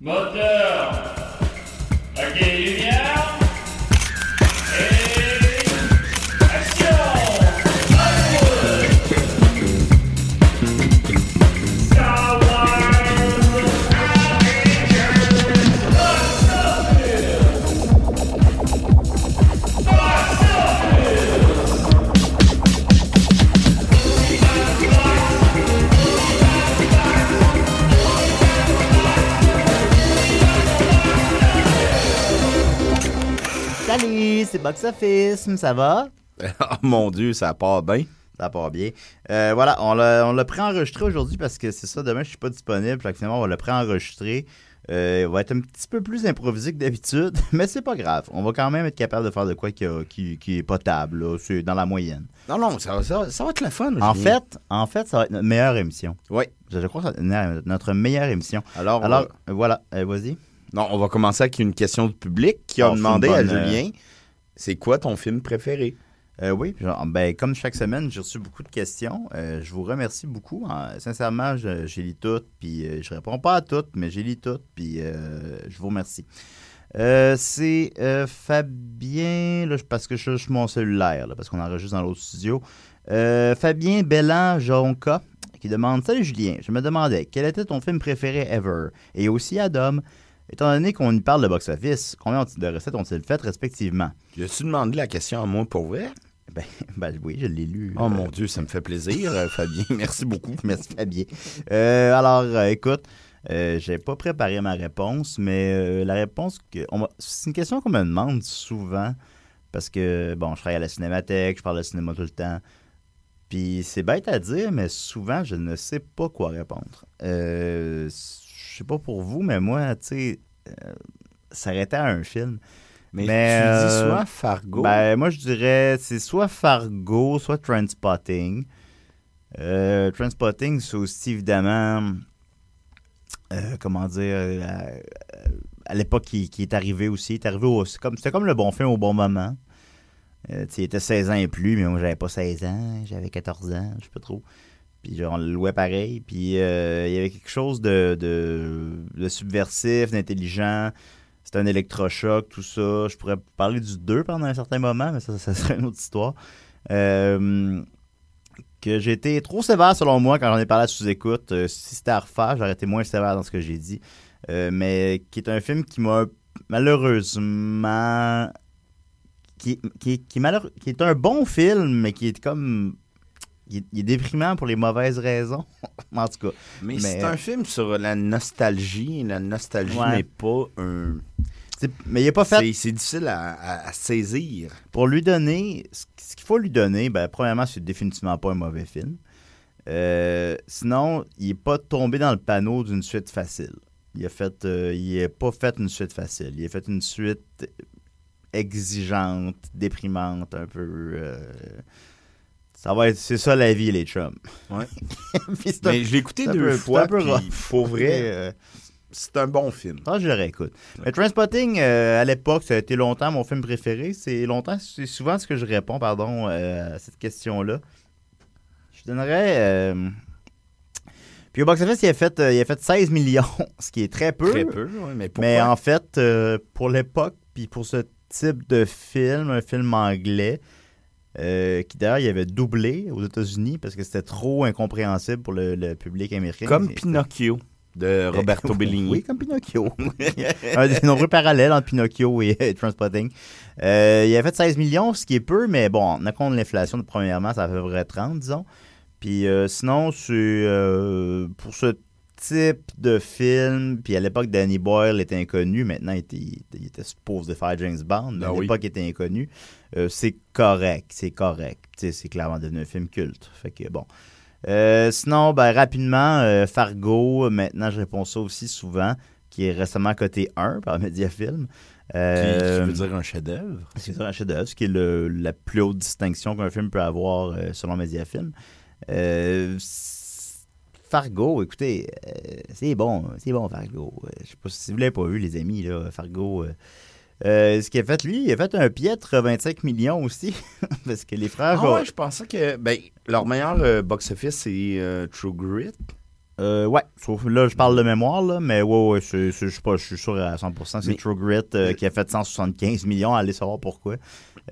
motel. I gave Office, ça va? Oh mon Dieu, ça part bien. Ça part bien. Euh, voilà, on l'a, on l'a préenregistré aujourd'hui parce que c'est ça, demain je suis pas disponible. Fait que finalement, on va le préenregistrer. Euh, il va être un petit peu plus improvisé que d'habitude, mais c'est pas grave. On va quand même être capable de faire de quoi qui, a- qui, qui est potable, là. c'est dans la moyenne. Non, non, ça, va- ça, va- ça va être le fun. En Julien. fait, en fait, ça va être notre meilleure émission. Oui. Je crois que ça va être notre meilleure émission. Alors, Alors, euh, voilà, euh, vas-y. non, on va commencer avec une question du public qui a Oh, demandé à euh, Julien c'est quoi ton film préféré? Euh, oui, ben, comme chaque semaine, j'ai reçu beaucoup de questions. Euh, je vous remercie beaucoup. Sincèrement, j'ai lu toutes, puis euh, je réponds pas à toutes, mais j'ai lu toutes, puis je vous remercie. C'est Fabien, là, parce que je cherche mon cellulaire, parce qu'on enregistre dans l'autre studio. Fabien Bellan Jonca qui demande Salut Julien, je me demandais quel était ton film préféré ever Et aussi Adam, étant donné qu'on y parle de box-office, combien de recettes ont-ils faites respectivement? Tu as-tu demandé la question à moi pour vrai? Ben, ben oui, je l'ai lu. Oh Euh, mon Dieu, ça me fait plaisir, euh, Fabien. Merci beaucoup. Merci Fabien. Euh, alors, euh, écoute, j'ai pas préparé ma réponse, mais la réponse que on c'est une question qu'on me demande souvent parce que bon, je travaille à la cinémathèque, je parle de cinéma tout le temps. Puis c'est bête à dire, mais souvent je ne sais pas quoi répondre. Je sais pas pour vous, mais moi, tu sais, euh, s'arrêter à un film. Mais, Mais, tu dis euh, soit Fargo. Ben, moi, je dirais, c'est soit Fargo, soit Transpotting. Euh, Transpotting, c'est aussi évidemment, euh, comment dire, euh, à, à l'époque qui, qui est arrivé aussi. Est arrivé au- comme, c'était comme le bon film au bon moment. Tu sais, il était 16 ans et plus, mais moi, j'avais pas 16 ans, j'avais 14 ans, je sais pas trop. Puis on le louait pareil. Puis euh, il y avait quelque chose de, de, subversif, d'intelligent. C'était un électrochoc, tout ça. Je pourrais parler du 2 pendant un certain moment, mais ça, ça serait une autre histoire. Euh, que j'ai été trop sévère selon moi quand j'en ai parlé à sous-écoute. Euh, si c'était à refaire, j'aurais été moins sévère dans ce que j'ai dit. Mais qui est un film qui m'a malheureusement. Qui, qui, qui, malheureux- qui est un bon film, mais qui est comme. Il est, il est déprimant pour les mauvaises raisons. en tout cas. mais mais- c'est un film sur la nostalgie. La nostalgie Ouais. n'est pas un. Mais il n'est pas fait C'est difficile à, à- à saisir. Pour lui donner, ce ce qu'il faut lui donner, ben, premièrement, c'est définitivement pas un mauvais film. Euh, sinon, il n'est pas tombé dans le panneau d'une suite facile. Il a fait, euh, il n'a pas fait une suite facile. Il a fait une suite exigeante, déprimante, un peu. Ça va être, c'est ça la vie, les chums. Ouais. Puis c'est un- Mais je l'ai écouté c'est un deux peu- fois. c'est un peu puis rough. Pour vrai, euh, c'est un bon film. ah, je le réécoute. Mais Transpotting, euh, à l'époque, ça a été longtemps mon film préféré. C'est longtemps, c'est souvent ce que je réponds, pardon, euh, à cette question-là. Je donnerais. euh, Puis au box-office, il a fait, euh, il a fait 16 millions, ce qui est très peu. Très peu, ouais, mais pourquoi? Mais en fait, euh, pour l'époque, puis pour ce type de film, un film anglais, euh, qui d'ailleurs, il avait doublé aux États-Unis parce que c'était trop incompréhensible pour le, le public américain. Comme Pinocchio de Roberto Bellini. Oui, comme Pinocchio. un des nombreux parallèles entre Pinocchio et, et Transpotting. Euh, il a fait 16 millions, ce qui est peu, mais bon, en compte l'inflation, premièrement, ça fait à peu près 30, disons. Puis euh, sinon, c'est euh, pour ce type de film, puis à l'époque, Danny Boyle était inconnu, maintenant, il était, il était- supposé faire James Bond, mais Ah à oui. l'époque, il était inconnu. Euh, c'est correct, c'est correct. C'est clairement devenu un film culte. Fait que bon. Euh, sinon, ben, rapidement, euh, Fargo, maintenant je réponds ça aussi souvent, qui est récemment coté 1 par Mediafilm. Qui, Euh, qui veut dire un chef-d'œuvre. c'est un chef-d'œuvre, ce qui est le- la plus haute distinction qu'un film peut avoir selon Mediafilm. Fargo, écoutez, euh, c'est bon, c'est bon Fargo. Euh, je sais pas si vous l'avez pas vu, les amis, là, Fargo. euh, ce qu'il a fait, lui, il a fait un piètre 25 millions aussi, parce que les frères... Ah ouais, je pensais que ben, leur meilleur box-office, c'est True Grit. Euh, ouais, sauf là, je parle de mémoire, là, mais ouais, ouais, je suis pas- je suis sûr à 100%. C'est Mais- True Grit euh, qui a fait 175 millions, allez savoir pourquoi.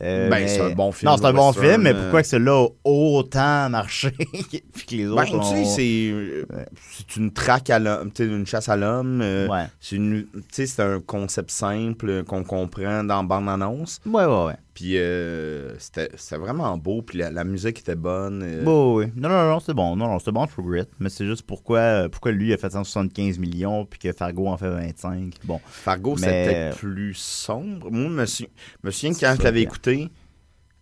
Euh, Ben, mais- c'est un bon film Non, c'est un bon western, film, mais euh. pourquoi que celui-là a autant marché puis que les Ben, autres ont- c'est euh, c'est une traque à l'homme, une chasse à l'homme. euh, Ouais. C'est une- tu sais, c'est un concept simple euh, qu'on comprend dans bande-annonce. Ouais, ouais, ouais. Puis euh, c'était c'était vraiment beau. Puis la, la musique était bonne. euh, oui. Non, non, non, c'est bon. Non, non, c'est bon, True Grit. Mais c'est juste pourquoi, euh, pourquoi lui a fait 175 millions puis que Fargo en fait 25. Bon. Fargo, Mais- c'était plus sombre. Moi, je me, sou- me souviens que quand je l'avais écouté,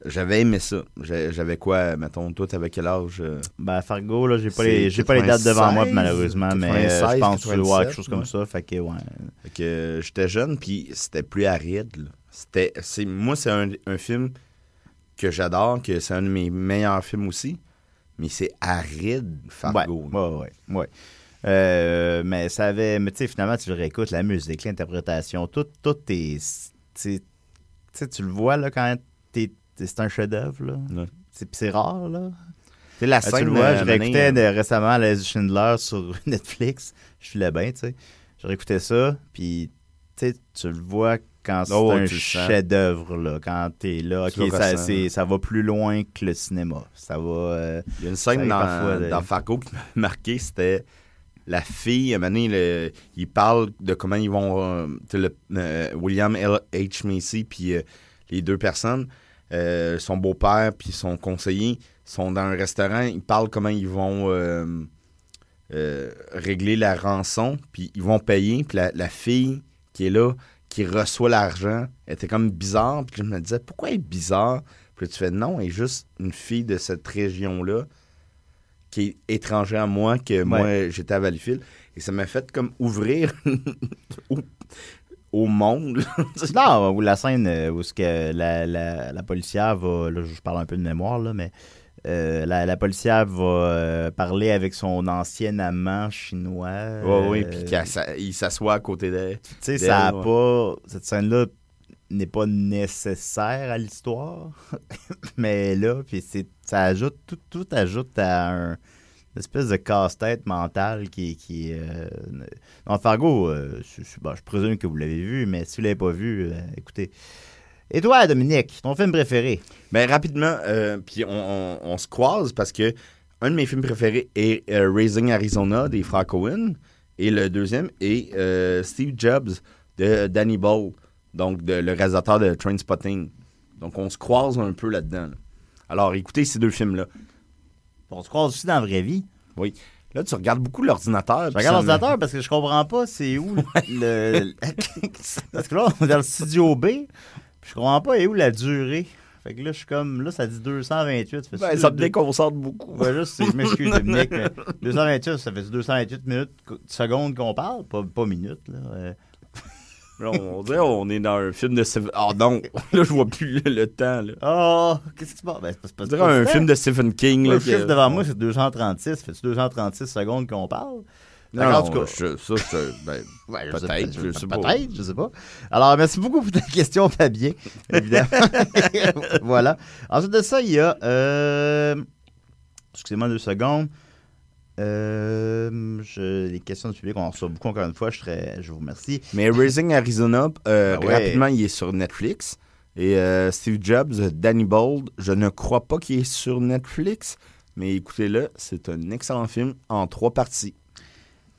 j'avais aimé ça. J'avais quoi, mettons, toi, t'avais quel âge? euh? Ben, Fargo, là, j'ai pas, les, j'ai pas les dates devant moi, 96, malheureusement, mais euh, 96, je pense que tu voir quelque 97, chose comme ouais. ça. Fait que, ouais. Fait que j'étais jeune, puis c'était plus aride. C'était, c'est, moi, c'est un, un film que j'adore, que c'est un de mes meilleurs films aussi. Mais c'est aride, Fargo. Ouais, ouais, ouais. ouais. Euh, mais ça avait. Mais tu sais, finalement, tu le réécoutes, la musique, l'interprétation, tout, tout est. Tu sais, tu le vois, là, quand t'es. t'es- C'est un chef-d'œuvre, là. Ouais. C'est c'est rare, là. C'est la Ah, scène tu le vois, je réécoutais euh, de- récemment Les Schindler sur Netflix. Je filais bien, tu sais. Je réécoutais ça, puis tu le vois quand c'est Oh, un chef-d'œuvre, là. Quand t'es là, Tu ok, ça, c'est- ça va plus loin que le cinéma. Ça va. euh, Il y a une scène dans, parfois dans Fargo qui m'a marqué, c'était la fille, à un moment donné, le- il parle de comment ils vont... euh, le- euh, William L. H. Macy, puis euh, les deux personnes, son beau-père puis son conseiller, sont dans un restaurant, ils parlent comment ils vont régler la rançon, puis ils vont payer, puis la, la fille qui est là, qui reçoit l'argent, était comme bizarre, puis je me disais, pourquoi elle est bizarre? Puis tu fais, non, elle est juste une fille de cette région-là, qui est étrangère à moi, que moi, j'étais à Valleyfield. Et ça m'a fait comme ouvrir au, au monde. là. Non, ou la scène euh, où ce que la, la, la policière va. Là, je parle un peu de mémoire, là, mais. Euh, la, la policière va euh, parler avec son ancien amant chinois. Ouais, oui, euh, puis qu'il s'a- il s'assoit à côté d'elle. Tu sais, ça a ouais. pas. Cette scène-là n'est pas nécessaire à l'histoire. mais là, puis c'est, ça ajoute. Tout, tout ajoute à un. Une espèce de casse-tête mental qui, qui euh, Non, Fargo, euh, je, je- bon, je présume que vous l'avez vu, mais si vous l'avez pas vu, euh, écoutez. Et toi, Dominique, ton film préféré? Ben, rapidement, euh, puis on, on- on se croise parce que un de mes films préférés est euh, Raising Arizona des frères Cohen. Et le deuxième est euh, Steve Jobs de Danny Boyle, donc de- le réalisateur de Trainspotting. Donc on se croise un peu là-dedans. là. Alors écoutez ces deux films-là. On se croise aussi dans la vraie vie. Là, tu regardes beaucoup l'ordinateur. Je regarde me- l'ordinateur parce que je comprends pas c'est où le. parce que là, on est dans le studio B, je comprends pas est où la durée? Fait que là, je suis comme. Là, ça dit 228. Ça, fait Ben, ça me déconcentre beaucoup. Ouais, c'est- je m'excuse, Dominique, mais 228, ça fait 228 minutes, secondes qu'on parle, pas, pas minutes. Là. Euh, Là, on dirait on est dans un film de Stephen... Ah non, là, je vois plus le, le temps. Là. Oh, qu'est-ce qui se passe? Ben, c'est pas- On dirait un film de Stephen King. Là, Le chiffre que- devant moi, c'est 236. Fait-tu 236 secondes qu'on parle? Non, en tout cas. je- ça, je- ben, Ouais, Peut-être, pas, je sais pas. Peut-être, je sais pas. Alors, merci beaucoup pour ta question, Fabien. Évidemment. voilà. Ensuite de ça, il y a. euh, Excusez-moi deux secondes. Euh, je- les questions du public, on en reçoit beaucoup encore une fois. Je, serais- je vous remercie. Mais Raising Arizona, euh, Ah ouais. rapidement, il est sur Netflix. Et euh, Steve Jobs, Danny Bold, je ne crois pas qu'il est sur Netflix, mais écoutez-le, c'est un excellent film en trois parties.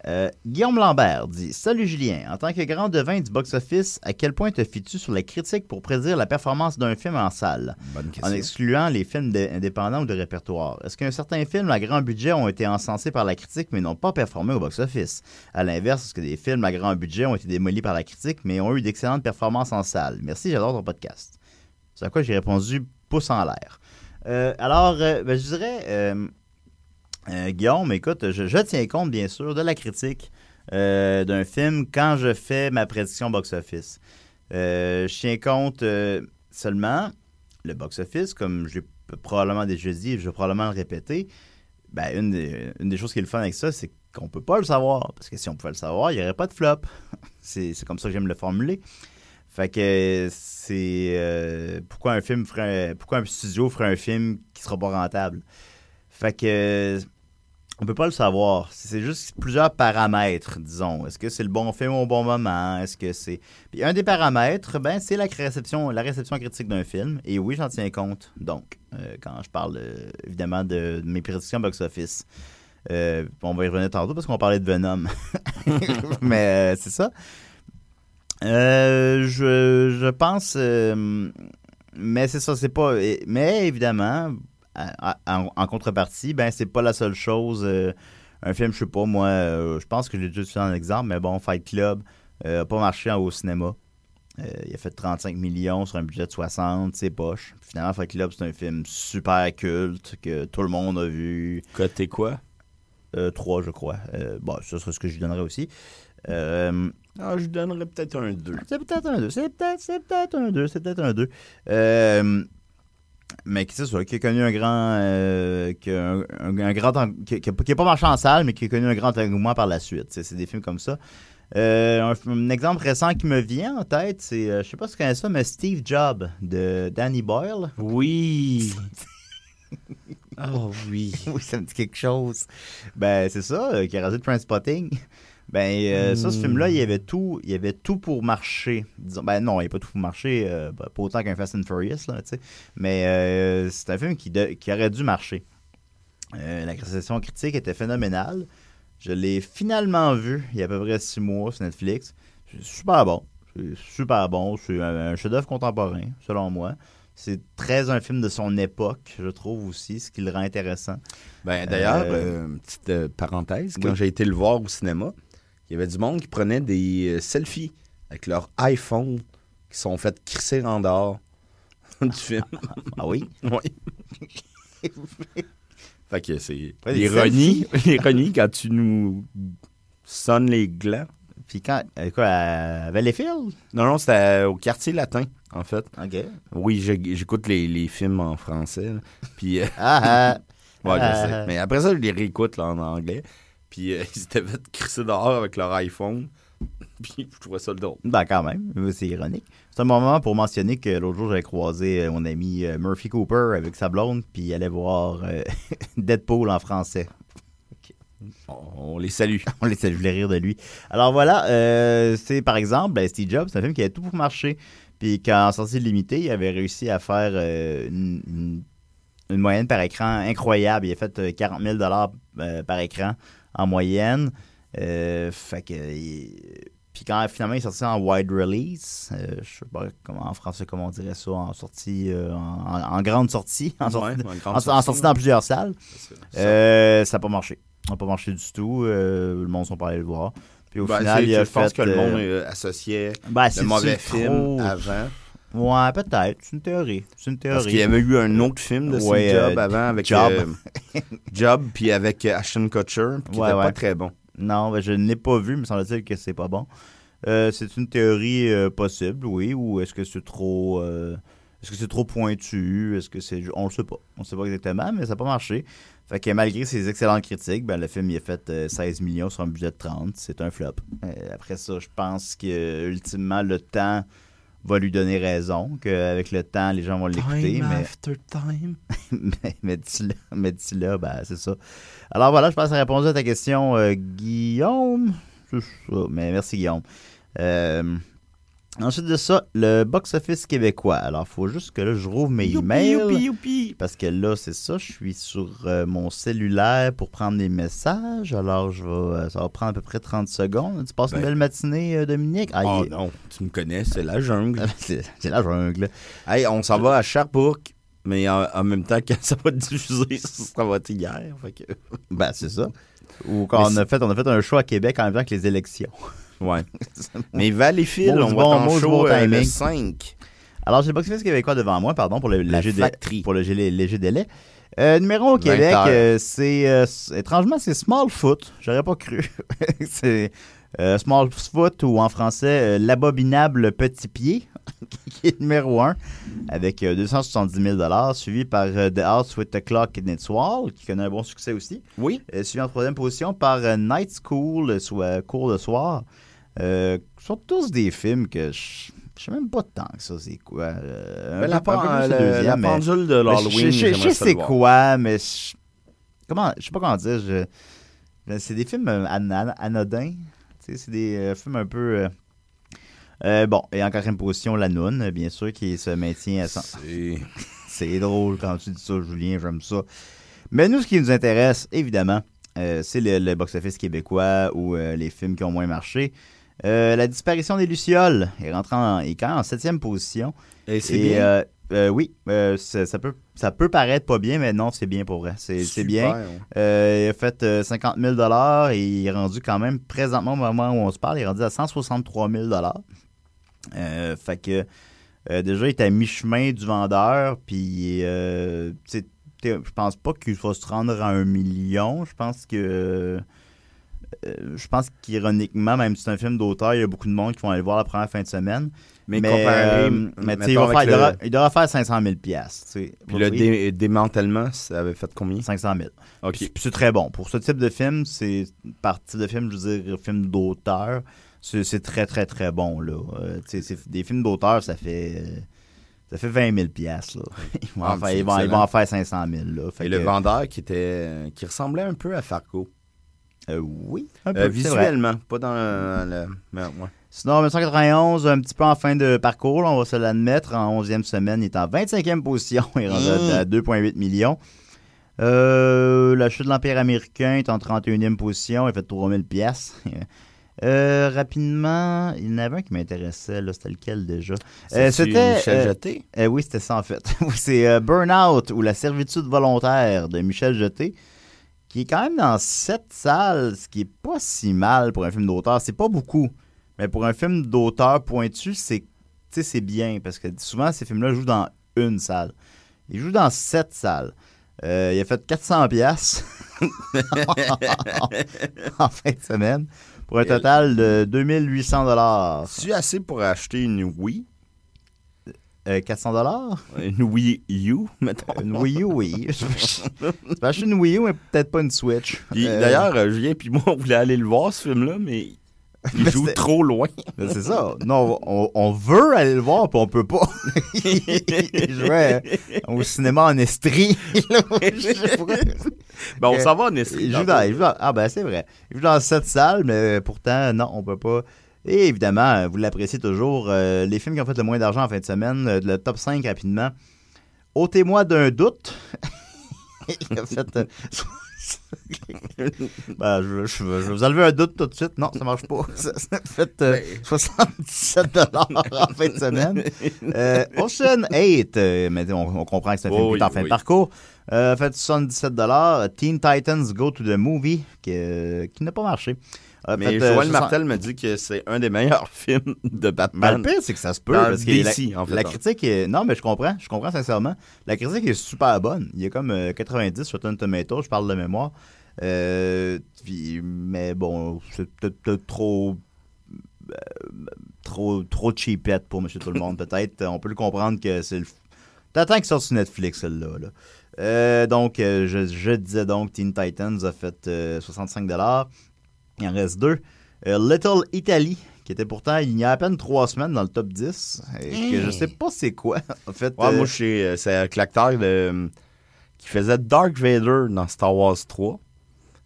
Euh, Guillaume Lambert dit Salut Julien, en tant que grand devin du box-office, à quel point te fies-tu sur la critique pour prédire la performance d'un film en salle? Bonne en excluant les films de- indépendants ou de répertoire. Est-ce qu'un certain film à grand budget ont été encensés par la critique mais n'ont pas performé au box-office? À l'inverse, est-ce que des films à grand budget ont été démolis par la critique mais ont eu d'excellentes performances en salle? Merci, j'adore ton podcast. C'est à quoi j'ai répondu pouce en l'air. Euh, alors, euh, ben, je dirais, euh, Guillaume, écoute, je, tiens compte bien sûr de la critique euh, d'un film quand je fais ma prédiction box-office. Euh, je tiens compte seulement le box-office, comme j'ai probablement déjà dit je vais probablement le répéter, ben, une, des, choses qui est le fun avec ça, c'est qu'on peut pas le savoir. Parce que si on pouvait le savoir, il n'y aurait pas de flop. c'est comme ça que j'aime le formuler. Fait que c'est pourquoi un film ferait pourquoi un studio ferait un film qui sera pas rentable? Fait que On peut pas le savoir. C'est juste plusieurs paramètres, disons. Est-ce que c'est le bon film au bon moment? Est-ce que c'est. Puis un des paramètres, ben, c'est la réception, la réception critique d'un film. Et oui, j'en tiens compte. Donc, euh, quand je parle euh, évidemment de, mes prédictions box-office. Euh, on va y revenir tantôt parce qu'on parlait de Venom. Mais c'est ça. Je, je pense. mais c'est ça, c'est pas. Mais évidemment, en, en contrepartie, ben c'est pas la seule chose. euh, un film, je sais pas, moi, euh, je pense que j'ai déjà utilisé un exemple, mais bon, Fight Club euh, a pas marché en- au cinéma. Euh, il a fait 35 millions sur un budget de 60, c'est poche. Finalement, Fight Club, c'est un film super culte que tout le monde a vu. Côté quoi? Euh, 3, je crois. Euh, bon, ça serait ce que je lui donnerais aussi. Euh, Ah, je donnerais peut-être un 2. c'est peut-être un 2. C'est peut-être, c'est peut-être un 2. C'est peut-être un 2. Mais qui c'est ça, qui a connu un grand. euh, qui a un, un- un grand qui, qui a, qui a pas marché en salle, mais qui a connu un grand engouement par la suite. C'est, des films comme ça. Euh, un, un exemple récent qui me vient en tête, c'est. euh, je sais pas si tu connais ça, mais Steve Jobs de Danny Boyle. Oui. oh oui. oui, ça me dit quelque chose. Ben, c'est ça, euh, qui a rasé Transpotting. Ben, euh, ça, ce Hmm. film-là, il y avait tout, il y avait tout pour marcher. Disons, ben non, il n'y a pas tout pour marcher, euh, pas autant qu'un Fast and Furious, là, tu sais. Mais euh, c'est un film qui, de- qui aurait dû marcher. Euh, la réception critique était phénoménale. Je l'ai finalement vu il y a à peu près six mois sur Netflix. C'est super bon. C'est super bon. C'est un, un chef-d'œuvre contemporain, selon moi. C'est très un film de son époque, je trouve aussi, ce qui le rend intéressant. Ben, d'ailleurs, Euh, euh, petite euh, parenthèse, quand oui. j'ai été le voir au cinéma, il y avait du monde qui prenait des euh, selfies avec leur iPhone qui sont fait crisser en dehors du film. Ah oui? oui. fait que c'est Ouais, l'ironie, l'ironie quand tu nous sonnes les glands. Puis quand. euh, quoi, à Valleyfield? Non, non, c'était au quartier latin, en fait. OK. Oui, j'écoute les, les films en français. Puis, euh, Ah ah! ouais, je Ah. sais. Mais après ça, je les réécoute là, en anglais. Puis, euh, ils s'étaient fait crisser dehors avec leur iPhone. Puis, je trouvais ça le drôle. Ben, quand même, c'est ironique. C'est un moment pour mentionner que l'autre jour, j'avais croisé euh, mon ami euh, Murphy Cooper avec sa blonde, puis il allait voir euh, Deadpool en français. On, on les salue. On les salue, je voulais rire de lui. Alors voilà, euh, c'est par exemple ben, Steve Jobs, c'est un film qui avait tout pour marcher. Puis qu'en sortie limitée, il avait réussi à faire euh, une, une- une moyenne par écran incroyable. Il a fait euh, 40 000 euh, par écran en moyenne. Euh, fait que. Puis quand finalement il est sorti en wide release, euh, je sais pas comment en français comment on dirait ça, en sortie, euh, en, grande sortie, en sortie, Ouais, en grande en- en sortie, sortie dans plusieurs salles. Ça. Euh, ça n'a pas marché. Ça n'a pas marché du tout. Euh, le monde sont pas allés le voir. Puis au Ben, final, il a je pense fait, que le euh, monde euh, associait ben, le mauvais film trop- avant. Ouais, peut-être. C'est une théorie. C'est une théorie. Parce qu'il y avait eu un autre film de Steve Ouais, Jobs euh, avant avec Job. euh, Job puis avec euh, Ashton Kutcher qui Ouais, était ouais. pas très bon. Non, ben, je ne l'ai pas vu, mais semble-t-il que c'est pas bon. Euh, c'est une théorie possible, oui, ou est-ce que c'est trop est-ce que c'est trop pointu, est-ce que c'est on le sait pas. On sait pas exactement, mais ça n'a pas marché. Fait que malgré ses excellentes critiques, ben, le film il a fait euh, 16 millions sur un budget de 30, c'est un flop. Après ça, je pense que ultimement le temps va lui donner raison, qu'avec le temps les gens vont l'écouter, mais after time. mais, mais d'ici là, mais d'ici là, ben, c'est ça. Alors voilà, je pense que ça à ta question, euh, Guillaume. Mais merci, Guillaume. Euh, ensuite de ça, le box-office québécois. Alors, il faut juste que là, je rouvre mes Youpi, emails. youpi, youpi. Parce que là, c'est ça, je suis sur euh, mon cellulaire pour prendre les messages. Alors, je vais, euh, ça va prendre à peu près 30 secondes. Tu passes une Ben. belle matinée, euh, Dominique? Ah, Oh non, tu me connais, c'est la jungle. c'est c'est la jungle. hey, on s'en va à Sherbrooke, mais en, en même temps, quand ça va diffuser, ça va être hier. Fait que... Ben, c'est ça. Ou quand Mais on a, fait, on a fait un choix à Québec en même temps que les élections. Ouais. mais Valleyfield, Bon, on va bon en show euh, le timing. 5. Alors, j'ai le box-office québécois devant moi, pardon, pour le La léger, dé- pour le léger, délai. Euh, numéro au 20 Québec, euh, c'est euh, étrangement c'est Smallfoot. J'aurais pas cru. c'est euh, Smallfoot ou en français l'abominable petit pied, qui est numéro 1 avec euh, 270 000 suivi par The House with the Clock in its Wall, qui connaît un bon succès aussi. Oui. Suivi en troisième position par Night School, soit cours de soir. Euh, sont tous des films que je je sais même pas tant que ça, c'est quoi. Euh, Ben, peu- la, le la- deuxième, la mais- pendule de mais l'Halloween, Je je- je sais quoi, mais je- comment, je sais pas comment dire, je, c'est des films euh, an- an- anodins. Tu sais, c'est des euh, films un peu. euh, bon, et en quatrième position, La Noune, bien sûr, qui se maintient à 100. C'est- C'est drôle quand tu dis ça, Julien, j'aime ça. Mais nous, ce qui nous intéresse, évidemment, c'est le, le box-office québécois ou les films qui ont moins marché. Euh, la disparition des Lucioles est rentrée en, est quand même en septième position. Et c'est bien. euh, euh, oui, ça, ça peut, ça peut paraître pas bien, mais non, c'est bien pour vrai. C'est bien. Il a fait euh, 50 000 et il est rendu quand même, présentement, au moment où on se parle, il est rendu à 163 000 euh, Fait que déjà, il est à mi-chemin du vendeur, puis je pense pas qu'il va se rendre à un million. Je pense que. Euh, je pense qu'ironiquement, même si c'est un film d'auteur, il y a beaucoup de monde qui vont aller le voir la première fin de semaine. Mais, Mais, comparé, euh, mais il, faire- il, devra, le- il devra faire 500 000 piastres, tu sais. Puis le dé- démantèlement, ça avait fait combien? 500 000. OK. Puis c'est très bon. Pour ce type de film, c'est par type de film, je veux dire, film d'auteur, c'est très, très, très bon. Là. Euh, des films d'auteur, ça fait. Ça fait 20 000 piastres, là. Ils vont, Ah, en faire, c'est ils, vont, ils vont excellent. en faire 500 000. Là. Fait Et que, le vendeur qui était qui ressemblait un peu à Fargo. Euh, oui, un peu, Euh, visuellement, pas dans le. mais, ouais. Sinon, en 1991, un petit peu en fin de parcours, là, on va se l'admettre. En 11e semaine, il est en 25e position. Il est rendu à- à 2,8 millions. Euh, la chute de l'Empire américain est en 31e position. Il fait 3000 pièces. Euh, rapidement, il y en avait un qui m'intéressait. là. C'était lequel déjà? Euh, c'était, Michel Jeté? Oui, c'était ça en fait. C'est Burnout ou La servitude volontaire de Michel Jeté, qui est quand même dans sept salles, ce qui est pas si mal pour un film d'auteur. C'est pas beaucoup, mais pour un film d'auteur pointu, c'est tu c'est bien parce que souvent ces films-là jouent dans une salle. Il joue dans sept salles. Euh, il a fait 400 pièces en fin de semaine pour un total de 2800 dollars. C'est assez pour acheter une Wii, 400 dollars? Une Wii U, mettons. Une Wii U, oui. Tu peux acheter une Wii U, mais peut-être pas une Switch. Euh, D'ailleurs, euh, Julien puis moi, on voulait aller le voir, ce film-là, mais il Mais joue trop loin. ben, c'est ça. Non, on, on veut aller le voir, puis on peut pas. Il jouait au cinéma en Estrie. Je. Ben, on Euh, s'en va en Estrie. Il joue dans, il joue dans- ah ben c'est vrai. Il joue dans cette salle, mais pourtant, non, on peut pas. Et évidemment, vous l'appréciez toujours, euh, les films qui ont fait le moins d'argent en fin de semaine, euh, le top 5 rapidement. Ôtez-moi d'un doute. il a fait... euh, Ben, je, je- je vais vous enlever un doute tout de suite. Non, ça marche pas. Ça, ça fait euh, 77 dollars en fin de semaine. Euh, Ocean 8, euh, mais on, on comprend que c'est un film Oh en oui, fin de parcours. Euh, fait 77 dollars. Teen Titans Go to the Movie, qui, euh, qui n'a pas marché. A Mais euh, Joël 60 Martel me dit que c'est un des meilleurs films de Ben, Batman. le pire, c'est que ça se peut. Parce que DC, la, en fait, la hein. critique est. Non, mais je comprends. Je comprends sincèrement. La critique est super bonne. Il y a comme euh, 90 sur Rotten Tomato, je parle de mémoire. Euh, puis- mais bon, c'est peut-être trop. euh, trop, trop cheapette pour Monsieur Tout-le-Monde, peut-être. On peut le comprendre que c'est le. T'attends qu'il sorte sur Netflix, celle-là. là. Euh, donc, euh, je, je disais donc, Teen Titans a fait euh, 65 Il en reste deux. Euh, Little Italy, qui était pourtant, il y a à peine trois semaines dans le top 10, et que je sais pas c'est quoi. En fait, Ouais, euh, moi, euh, c'est avec l'acteur de- qui faisait Dark Vader dans Star Wars 3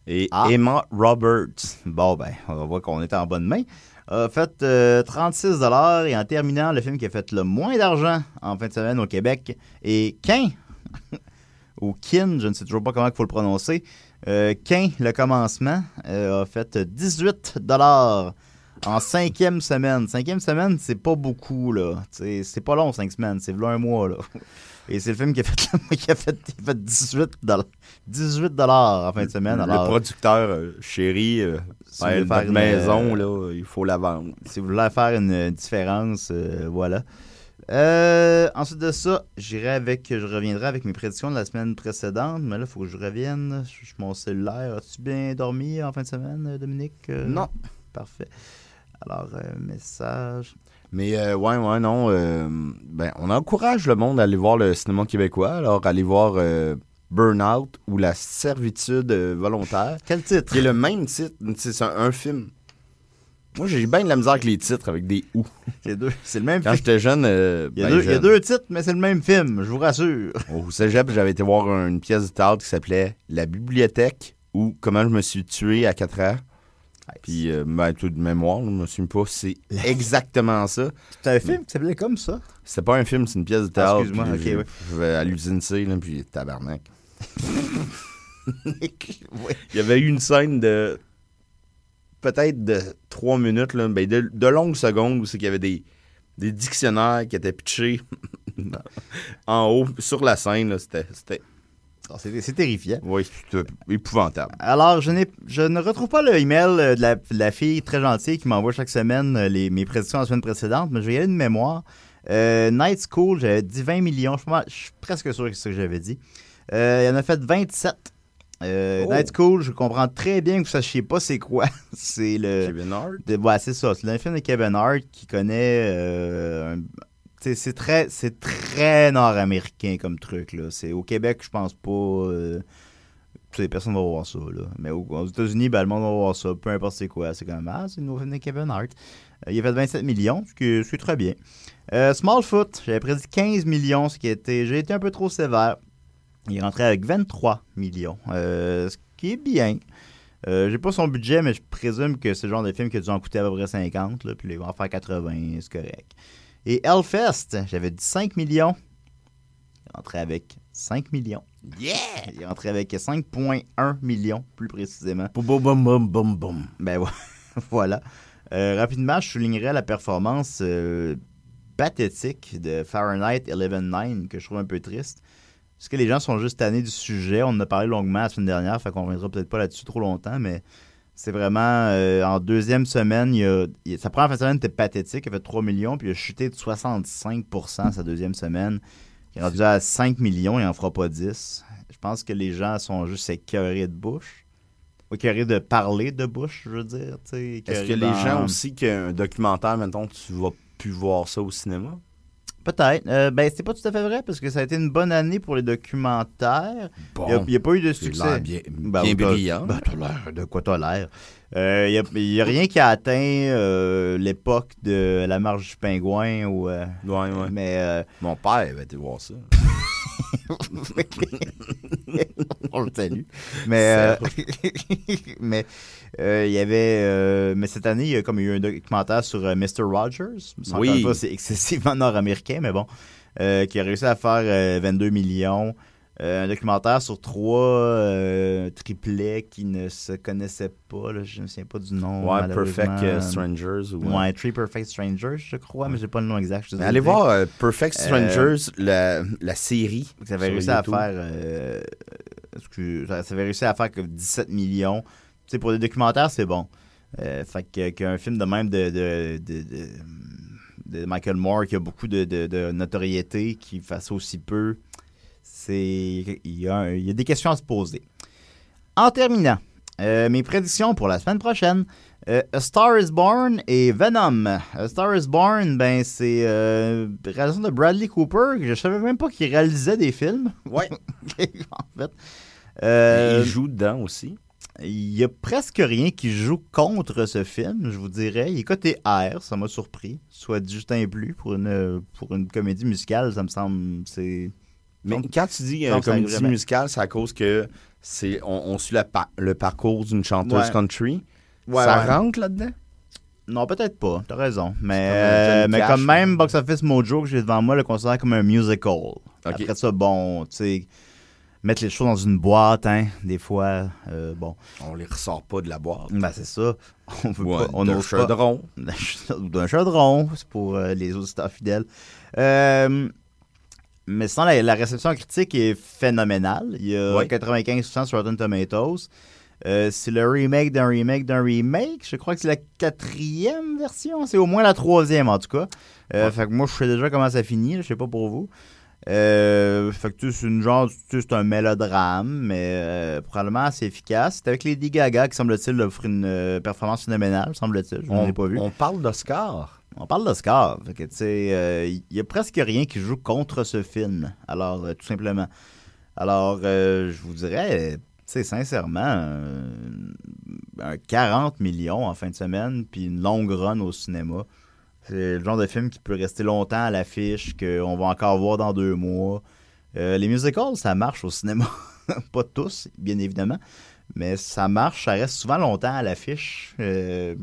et Ah. Emma Roberts. Bon, ben, on voit qu'on est en bonne main. A fait euh, 36 et en terminant, le film qui a fait le moins d'argent en fin de semaine au Québec est Quin, ou Kin, je ne sais toujours pas comment il faut le prononcer. Euh, Quin, le commencement, euh, a fait 18 en cinquième semaine. Cinquième semaine, c'est pas beaucoup, là. C'est pas long, cinq semaines. C'est un mois, là. Et c'est le film qui a fait, qui a fait, qui a fait 18 18 en fin de semaine. Alors, le producteur euh, chéri, euh, si ouais, vous voulez faire une, maison, euh, là, il faut la vendre. si vous voulez faire une différence, euh, voilà. Euh, ensuite de ça, j'irai avec, je reviendrai avec mes prédictions de la semaine précédente, mais là, il faut que je revienne. Je suis mon cellulaire. As-tu bien dormi en fin de semaine, euh, Dominique? Euh, Non. Parfait. Alors, euh, message. Mais euh, ouais, ouais, non. euh, ben, on encourage le monde à aller voir le cinéma québécois. Alors, allez voir euh, Burnout ou La servitude volontaire, Quel titre? qui est le même titre. C'est un, un film. Moi, j'ai bien de la misère avec les titres avec des ou. C'est deux- c'est le même Quand film. j'étais jeune, euh, Il y, a ben deux, il y a jeune, deux titres, mais c'est le même film, je vous rassure. Au cégep, j'avais été voir une pièce de théâtre qui s'appelait La bibliothèque ou Comment je me suis tué à 4 ans. Puis, euh, ben, tout de mémoire, je me souviens pas. C'est exactement ça. C'est un film qui s'appelait comme ça? C'était pas un film, c'est une pièce de Ah, théâtre. excuse-moi, ok, ouais. Je vais à l'usine C, là, puis tabarnak. Ouais. Il y avait eu une scène de peut-être de trois minutes, là, ben de, de longues secondes où c'est qu'il y avait des, des dictionnaires qui étaient pitchés en haut sur la scène. là. C'était, c'était, Ah, C'est c'est terrifiant. oui, c'était épouvantable. Alors, je, n'ai, je ne retrouve pas le email euh, de la, de la fille très gentille qui m'envoie chaque semaine euh, les, mes prédictions la semaine précédente, mais je vais y aller de mémoire. Euh, Night School, j'avais dit 20 millions. Je, suis pas- je suis presque sûr que c'est ça que j'avais dit. Euh, il en a fait 27. Euh, Oh. Night School, je comprends très bien que vous sachiez pas c'est quoi. c'est le. Kevin Hart? de- ouais, c'est ça. C'est un film de Kevin Hart qui connaît. euh, un- c'est très, c'est très nord-américain comme truc. Là. C'est, au Québec, je pense pas. euh, personne va voir ça. Là. Mais au- aux États-Unis, ben, le monde va voir ça. Peu importe c'est quoi. C'est comme Ah, c'est le nouveau film de Kevin Hart. Euh, il a fait 27 millions, ce qui est, ce qui est très bien. Smallfoot, j'avais prédit 15 millions, ce qui était. J'ai été un peu trop sévère. Il est rentré avec 23 millions, euh, ce qui est bien. Euh, j'ai pas son budget, mais je présume que c'est le genre de film qui a dû en coûter à peu près 50, là, puis là, il va en faire 80, c'est correct. Et Hellfest, j'avais dit 5 millions. Il est rentré avec 5 millions. Yeah! Il est rentré avec 5,1 millions, plus précisément. Boum, boum, boum, boum, boum. Ben voilà. Euh, rapidement, je soulignerais la performance euh, pathétique de Fahrenheit 11.9 que je trouve un peu triste. Parce que les gens sont juste tannés du sujet. On en a parlé longuement la semaine dernière, fait qu'on reviendra peut-être pas là-dessus trop longtemps, mais c'est vraiment euh, en deuxième semaine, il a, il- sa première fin de semaine était pathétique, il a fait 3 millions, puis il a chuté de 65% sa deuxième semaine. Il est rendu à 5 millions, il en fera pas 10. Je pense que les gens sont juste écœurés de bouche. Écœurés de parler de bouche, je veux dire. Est-ce que les gens aussi, qu'un documentaire, maintenant, tu vas plus voir ça au cinéma? Peut-être. Euh, ben, c'est pas tout à fait vrai, parce que ça a été une bonne année pour les documentaires. Bon, Il n'y a, pas eu de succès. bien, Ben, bien t'as- brillant. Ben, t'as l'air. De quoi t'as l'air? Euh, Il n'y a, rien qui a atteint euh, l'époque de la marche du pingouin. Ou, euh, ouais, ouais. Mais euh, Mon père va été voir ça. on le salue. Mais mais euh, il y avait euh, mais cette année il y a comme eu un documentaire sur euh, Mr. Rogers. Oui. fois, c'est excessivement nord-américain, mais bon, euh, qui a réussi à faire euh, 22 millions. Un documentaire sur trois triplets qui ne se connaissaient pas. là, je ne me souviens pas du nom. Ouais, Perfect Strangers. Ou, Ouais, Three Perfect Strangers, je crois, mais j'ai pas le nom exact. je allez voir Perfect Strangers, la, la série. Ça avait réussi à faire. ça avait réussi à faire que 17 millions. Sais, pour des documentaires, c'est bon. Euh, fait que qu'un film de même de, de, de, Michael Moore qui a beaucoup de, notoriété, qui fasse aussi peu, c'est. Il y, a il y a des questions à se poser. En terminant, euh, mes prédictions pour la semaine prochaine. Euh, A Star is Born et Venom. A Star is Born, ben c'est euh, réalisation de Bradley Cooper. que Je savais même pas qu'il réalisait des films. Ouais. en fait. Euh, il joue dedans aussi. Il y a presque rien qui joue contre ce film, je vous dirais. Il est côté R, ça m'a surpris. Soit Justin Plus pour une, pour une comédie musicale, ça me semble. C'est. Mais Donc- quand tu dis euh, comédie musicale, c'est à cause que c'est on, on suit la le parcours d'une chanteuse Ouais. country. Ouais, ça ouais. rentre là-dedans? Non, peut-être pas, t'as raison. Mais, comme, euh, mais comme même. Box Office Mojo que j'ai devant moi le considère comme un musical. Après ça, bon, tu sais, mettre les choses dans une boîte, hein, des fois, euh, bon, On les ressort pas de la boîte. ben c'est ça. On veut Ou pas, on d'un chaudron. ou d'un chaudron, c'est pour euh, les auditeurs fidèles. Euh, mais sinon, la, la réception critique est phénoménale. Il y a Ouais. 95% sur Rotten Tomatoes. Euh, c'est le remake d'un remake d'un remake. Je crois que c'est la quatrième version. C'est au moins la troisième, en tout cas. Ouais. Fait que moi, je sais déjà comment ça finit. Je sais pas pour vous. Euh, fait que tu sais, c'est une genre, c'est un mélodrame, mais euh, probablement assez efficace. C'est avec Lady Gaga qui semble-t-il offre une euh, performance phénoménale, semble-t-il. Je ne On, l'ai pas vu. on parle d'Oscar. On parle d'Oscar. Fait que, tu sais, euh, il y a presque rien qui joue contre ce film. Alors, tout simplement. Alors, je vous dirais, tu sais, sincèrement, un 40 millions en fin de semaine, puis une longue run au cinéma. C'est le genre de film qui peut rester longtemps à l'affiche, qu'on va encore voir dans deux mois. Euh, les musicals, ça marche au cinéma. Pas tous, bien évidemment. Mais ça marche, ça reste souvent longtemps à l'affiche. Euh,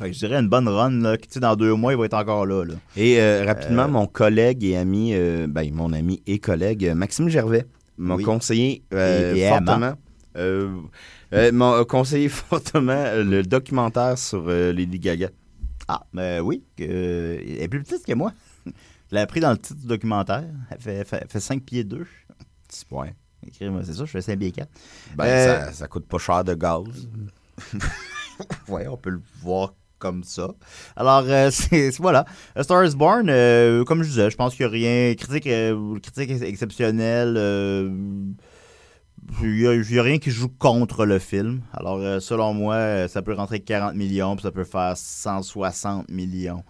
je dirais une bonne run, là, que, tu sais, dans deux mois, il va être encore là. là. Et euh, rapidement, Euh, mon collègue et ami, ben, mon ami et collègue, Maxime Gervais, m'a Oui. conseillé Et- et fortement. aimant. m'a conseillé fortement le documentaire sur Lady Gaga. Ah, ben oui, que, elle est plus petite que moi. Je l'ai appris dans le titre du documentaire. Elle fait, fait, fait 5 pieds 2. Ouais. Écrire-moi, C'est ça, je fais 5 pieds 4. Ben, Euh, ça, ça coûte pas cher de gaz. Ouais, on peut le voir comme ça. Alors, euh, c'est voilà. A Star is Born, euh, comme je disais, je pense qu'il n'y a rien. Critique, euh, critique ex- exceptionnelle. Il n'y a, il y a rien qui joue contre le film. Alors, euh, selon moi, euh, ça peut rentrer 40 millions, puis ça peut faire 160 millions.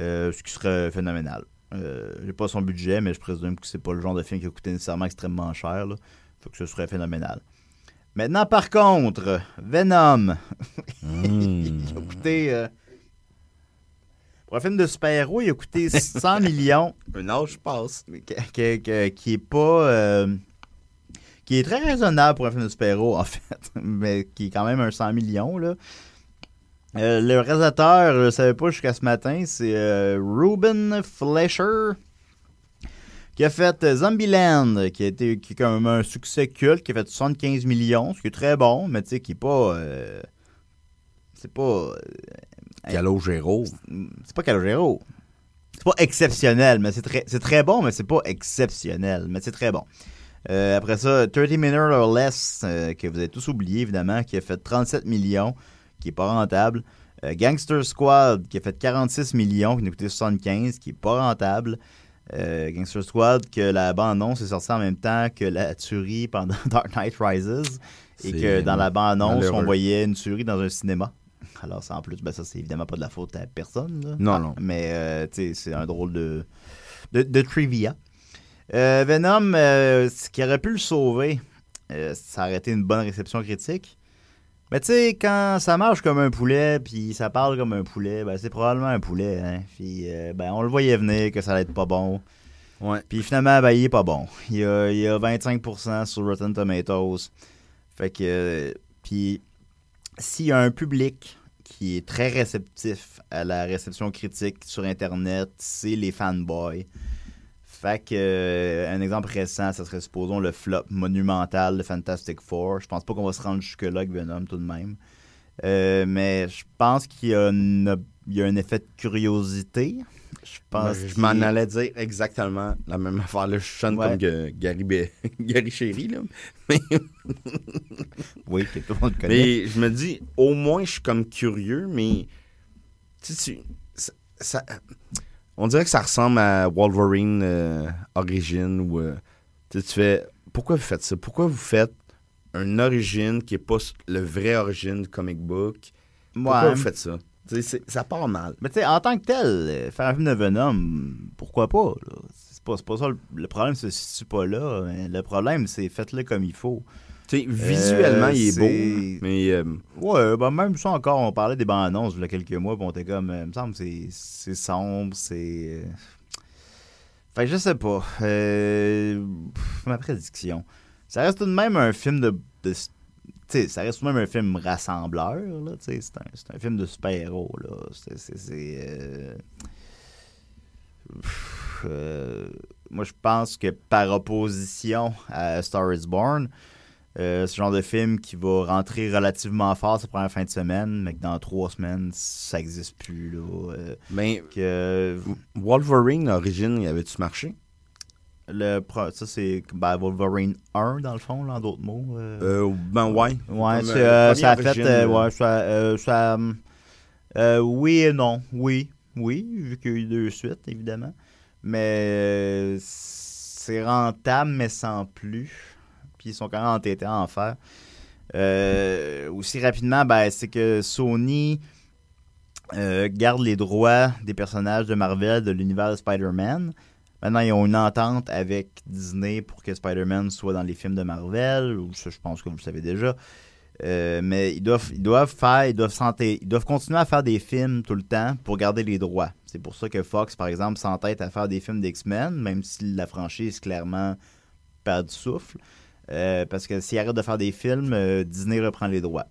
euh, ce qui serait phénoménal. Euh, J'ai pas son budget, mais je présume que c'est pas le genre de film qui a coûté nécessairement extrêmement cher. Là. Fait que ce serait phénoménal. Maintenant, par contre, Venom. Il a coûté. euh, pour un film de super-héros, il a coûté 100 millions, Un âge passe. que- qui est pas. euh, qui est très raisonnable pour un film de super-héros, en fait, mais qui est quand même un 100 millions, là. Euh, le réalisateur, je ne savais pas jusqu'à ce matin, c'est euh, Ruben Fleischer qui a fait euh, Zombieland, qui a été qui est quand même un succès culte, qui a fait 75 millions, ce qui est très bon, mais tu sais, qui est pas. c'est pas. Calogero. c'est pas Calogero. C'est pas exceptionnel, mais c'est très, c'est très bon, mais c'est pas exceptionnel, mais c'est très bon. Euh, après ça, 30 Minutes or Less, euh, que vous avez tous oublié, évidemment, qui a fait 37 millions, qui est pas rentable. Euh, Gangster Squad, qui a fait 46 millions, qui nous a coûté 75, qui est pas rentable. Gangster Squad, que la bande-annonce est sortie en même temps que la tuerie pendant Dark Knight Rises. Et que dans la bande-annonce, on voyait une tuerie dans un cinéma. Alors, ça, en plus, ben, ça, c'est évidemment pas de la faute à personne. là. Non, non. Mais, tu sais, c'est un drôle de, de, de trivia. Euh, Venom, euh, ce qui aurait pu le sauver, euh, ça aurait été une bonne réception critique. Mais tu sais, quand ça marche comme un poulet, puis ça parle comme un poulet, ben, c'est probablement un poulet. Hein? Puis, euh, ben, on le voyait venir que ça allait être pas bon. Ouais. Puis finalement, ben, il est pas bon. Il y a, il y a 25% sur Rotten Tomatoes. Fait que. puis, s'il y a un public qui est très réceptif à la réception critique sur Internet, c'est les fanboys. Fait que. euh, un exemple récent, ça serait, supposons, le flop monumental de Fantastic Four. Je pense pas qu'on va se rendre jusque-là avec Venom tout de même. Euh, mais je pense qu'il y, y a un effet de curiosité. Je pense Ben, je m'en allais dire exactement la même affaire. Là, je Ouais. comme que Gary, Gary Chéri. Là. Oui, que tout le monde connaît. Mais je me dis, au moins, je suis comme curieux, mais tu sais, tu- ça, ça- on dirait que ça ressemble à Wolverine euh, Origin ou euh, tu fais, pourquoi vous faites ça? Pourquoi vous faites un origine qui est pas le vrai origine du comic book? Pourquoi Ouais. vous faites ça? Ça part mal. Mais tu sais, en tant que tel, euh, faire un film de Venom, pourquoi pas? C'est pas, pas ça. Le, le problème se situe pas là. hein. Le problème, c'est faites-le comme il faut. Tu sais, visuellement, il est beau, mais euh, Ouais, ben même ça encore, on parlait des bandes annonces il y a quelques mois, puis on était comme, euh, il me semble c'est- sombre, c'est. euh, Fait que je sais pas. Euh, pff, Ma prédiction. Ça reste tout de même un film de. de- tu sais, ça reste tout de même un film rassembleur, là. tu sais, C'est un, un film de super-héros, là. C'est. euh, euh, Moi, je pense que par opposition à Star is Born, euh, ce genre de film qui va rentrer relativement fort sa première fin de semaine, mais que dans trois semaines, ça n'existe plus. Là. Euh, que Wolverine Origin, il avait-tu marché? le, pro- ça, c'est ben, Wolverine 1, dans le fond, là, en d'autres mots. euh. Euh, ben ouais. ouais, euh, ça a fait. ouais, ça, ça, oui et non. Oui, oui, vu qu'il y a eu deux suites, évidemment. Mais c'est rentable, mais sans plus. Puis ils sont quand même entêtés à en faire. Euh, aussi rapidement, ben, c'est que Sony euh, garde les droits des personnages de Marvel de l'univers de Spider-Man. Maintenant, ils ont une entente avec Disney pour que Spider-Man soit dans les films de Marvel. Ou ça, je pense que vous le savez déjà. Euh, mais ils doivent, ils doivent faire, ils doivent, s'enté- ils doivent continuer à faire des films tout le temps pour garder les droits. C'est pour ça que Fox, par exemple, s'entête à faire des films d'X-Men, même si la franchise clairement perd du souffle. Euh, parce que s'ils arrêtent de faire des films, euh, Disney reprend les droits.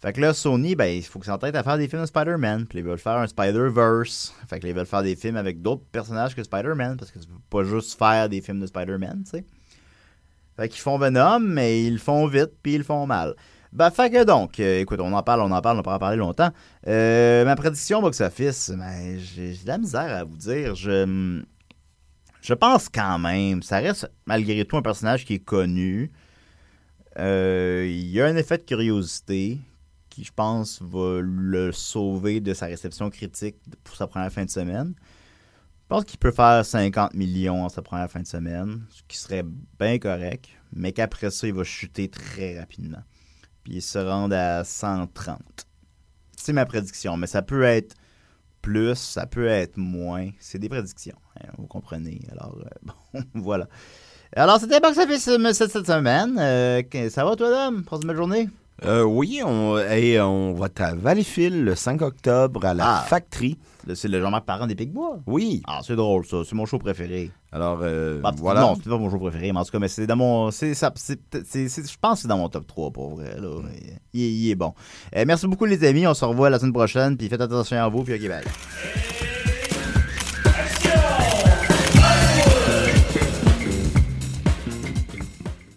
Fait que là, Sony, ben, il faut qu'ils s'entêtent à faire des films de Spider-Man. Puis ils veulent faire un Spider-Verse. Fait que là, ils veulent faire des films avec d'autres personnages que Spider-Man. Parce que tu peux pas juste faire des films de Spider-Man, tu sais. Fait qu'ils font Venom, mais ils le font vite, puis ils le font mal. Ben, fait que donc, euh, écoute, on en parle, on en parle, on peut en parler longtemps. Ma prédiction box-office, ben, j'ai j'ai de la misère à vous dire. Je, je pense quand même, ça reste malgré tout un personnage qui est connu. Euh, Il y a un effet de curiosité qui, je pense, va le sauver de sa réception critique pour sa première fin de semaine. Je pense qu'il peut faire 50 millions en sa première fin de semaine, ce qui serait bien correct, mais qu'après ça, il va chuter très rapidement. Puis il se rendre à 130. C'est ma prédiction, mais ça peut être plus, ça peut être moins. C'est des prédictions, hein, vous comprenez. Alors, euh, bon, voilà. Alors, c'était Box Office euh, cette, semaine. Euh, ça va, toi, Dom? Passe une belle journée? Euh, oui, on, et on va être à Valleyfield le 5 octobre à la Ah. Factory. C'est le Jean-Marc Parent des Picbois. Oui. Ah, c'est drôle, ça. C'est mon show préféré. Alors, euh, Bah, voilà. Non, c'est pas mon show préféré, mais en tout cas, mais c'est dans mon. c'est ça- c'est- c'est- c'est- je pense que c'est dans mon top 3 pour vrai. Là. Il, est- il est bon. Euh, merci beaucoup, les amis. On se revoit la semaine prochaine. Puis faites attention à vous. Puis OK, bye.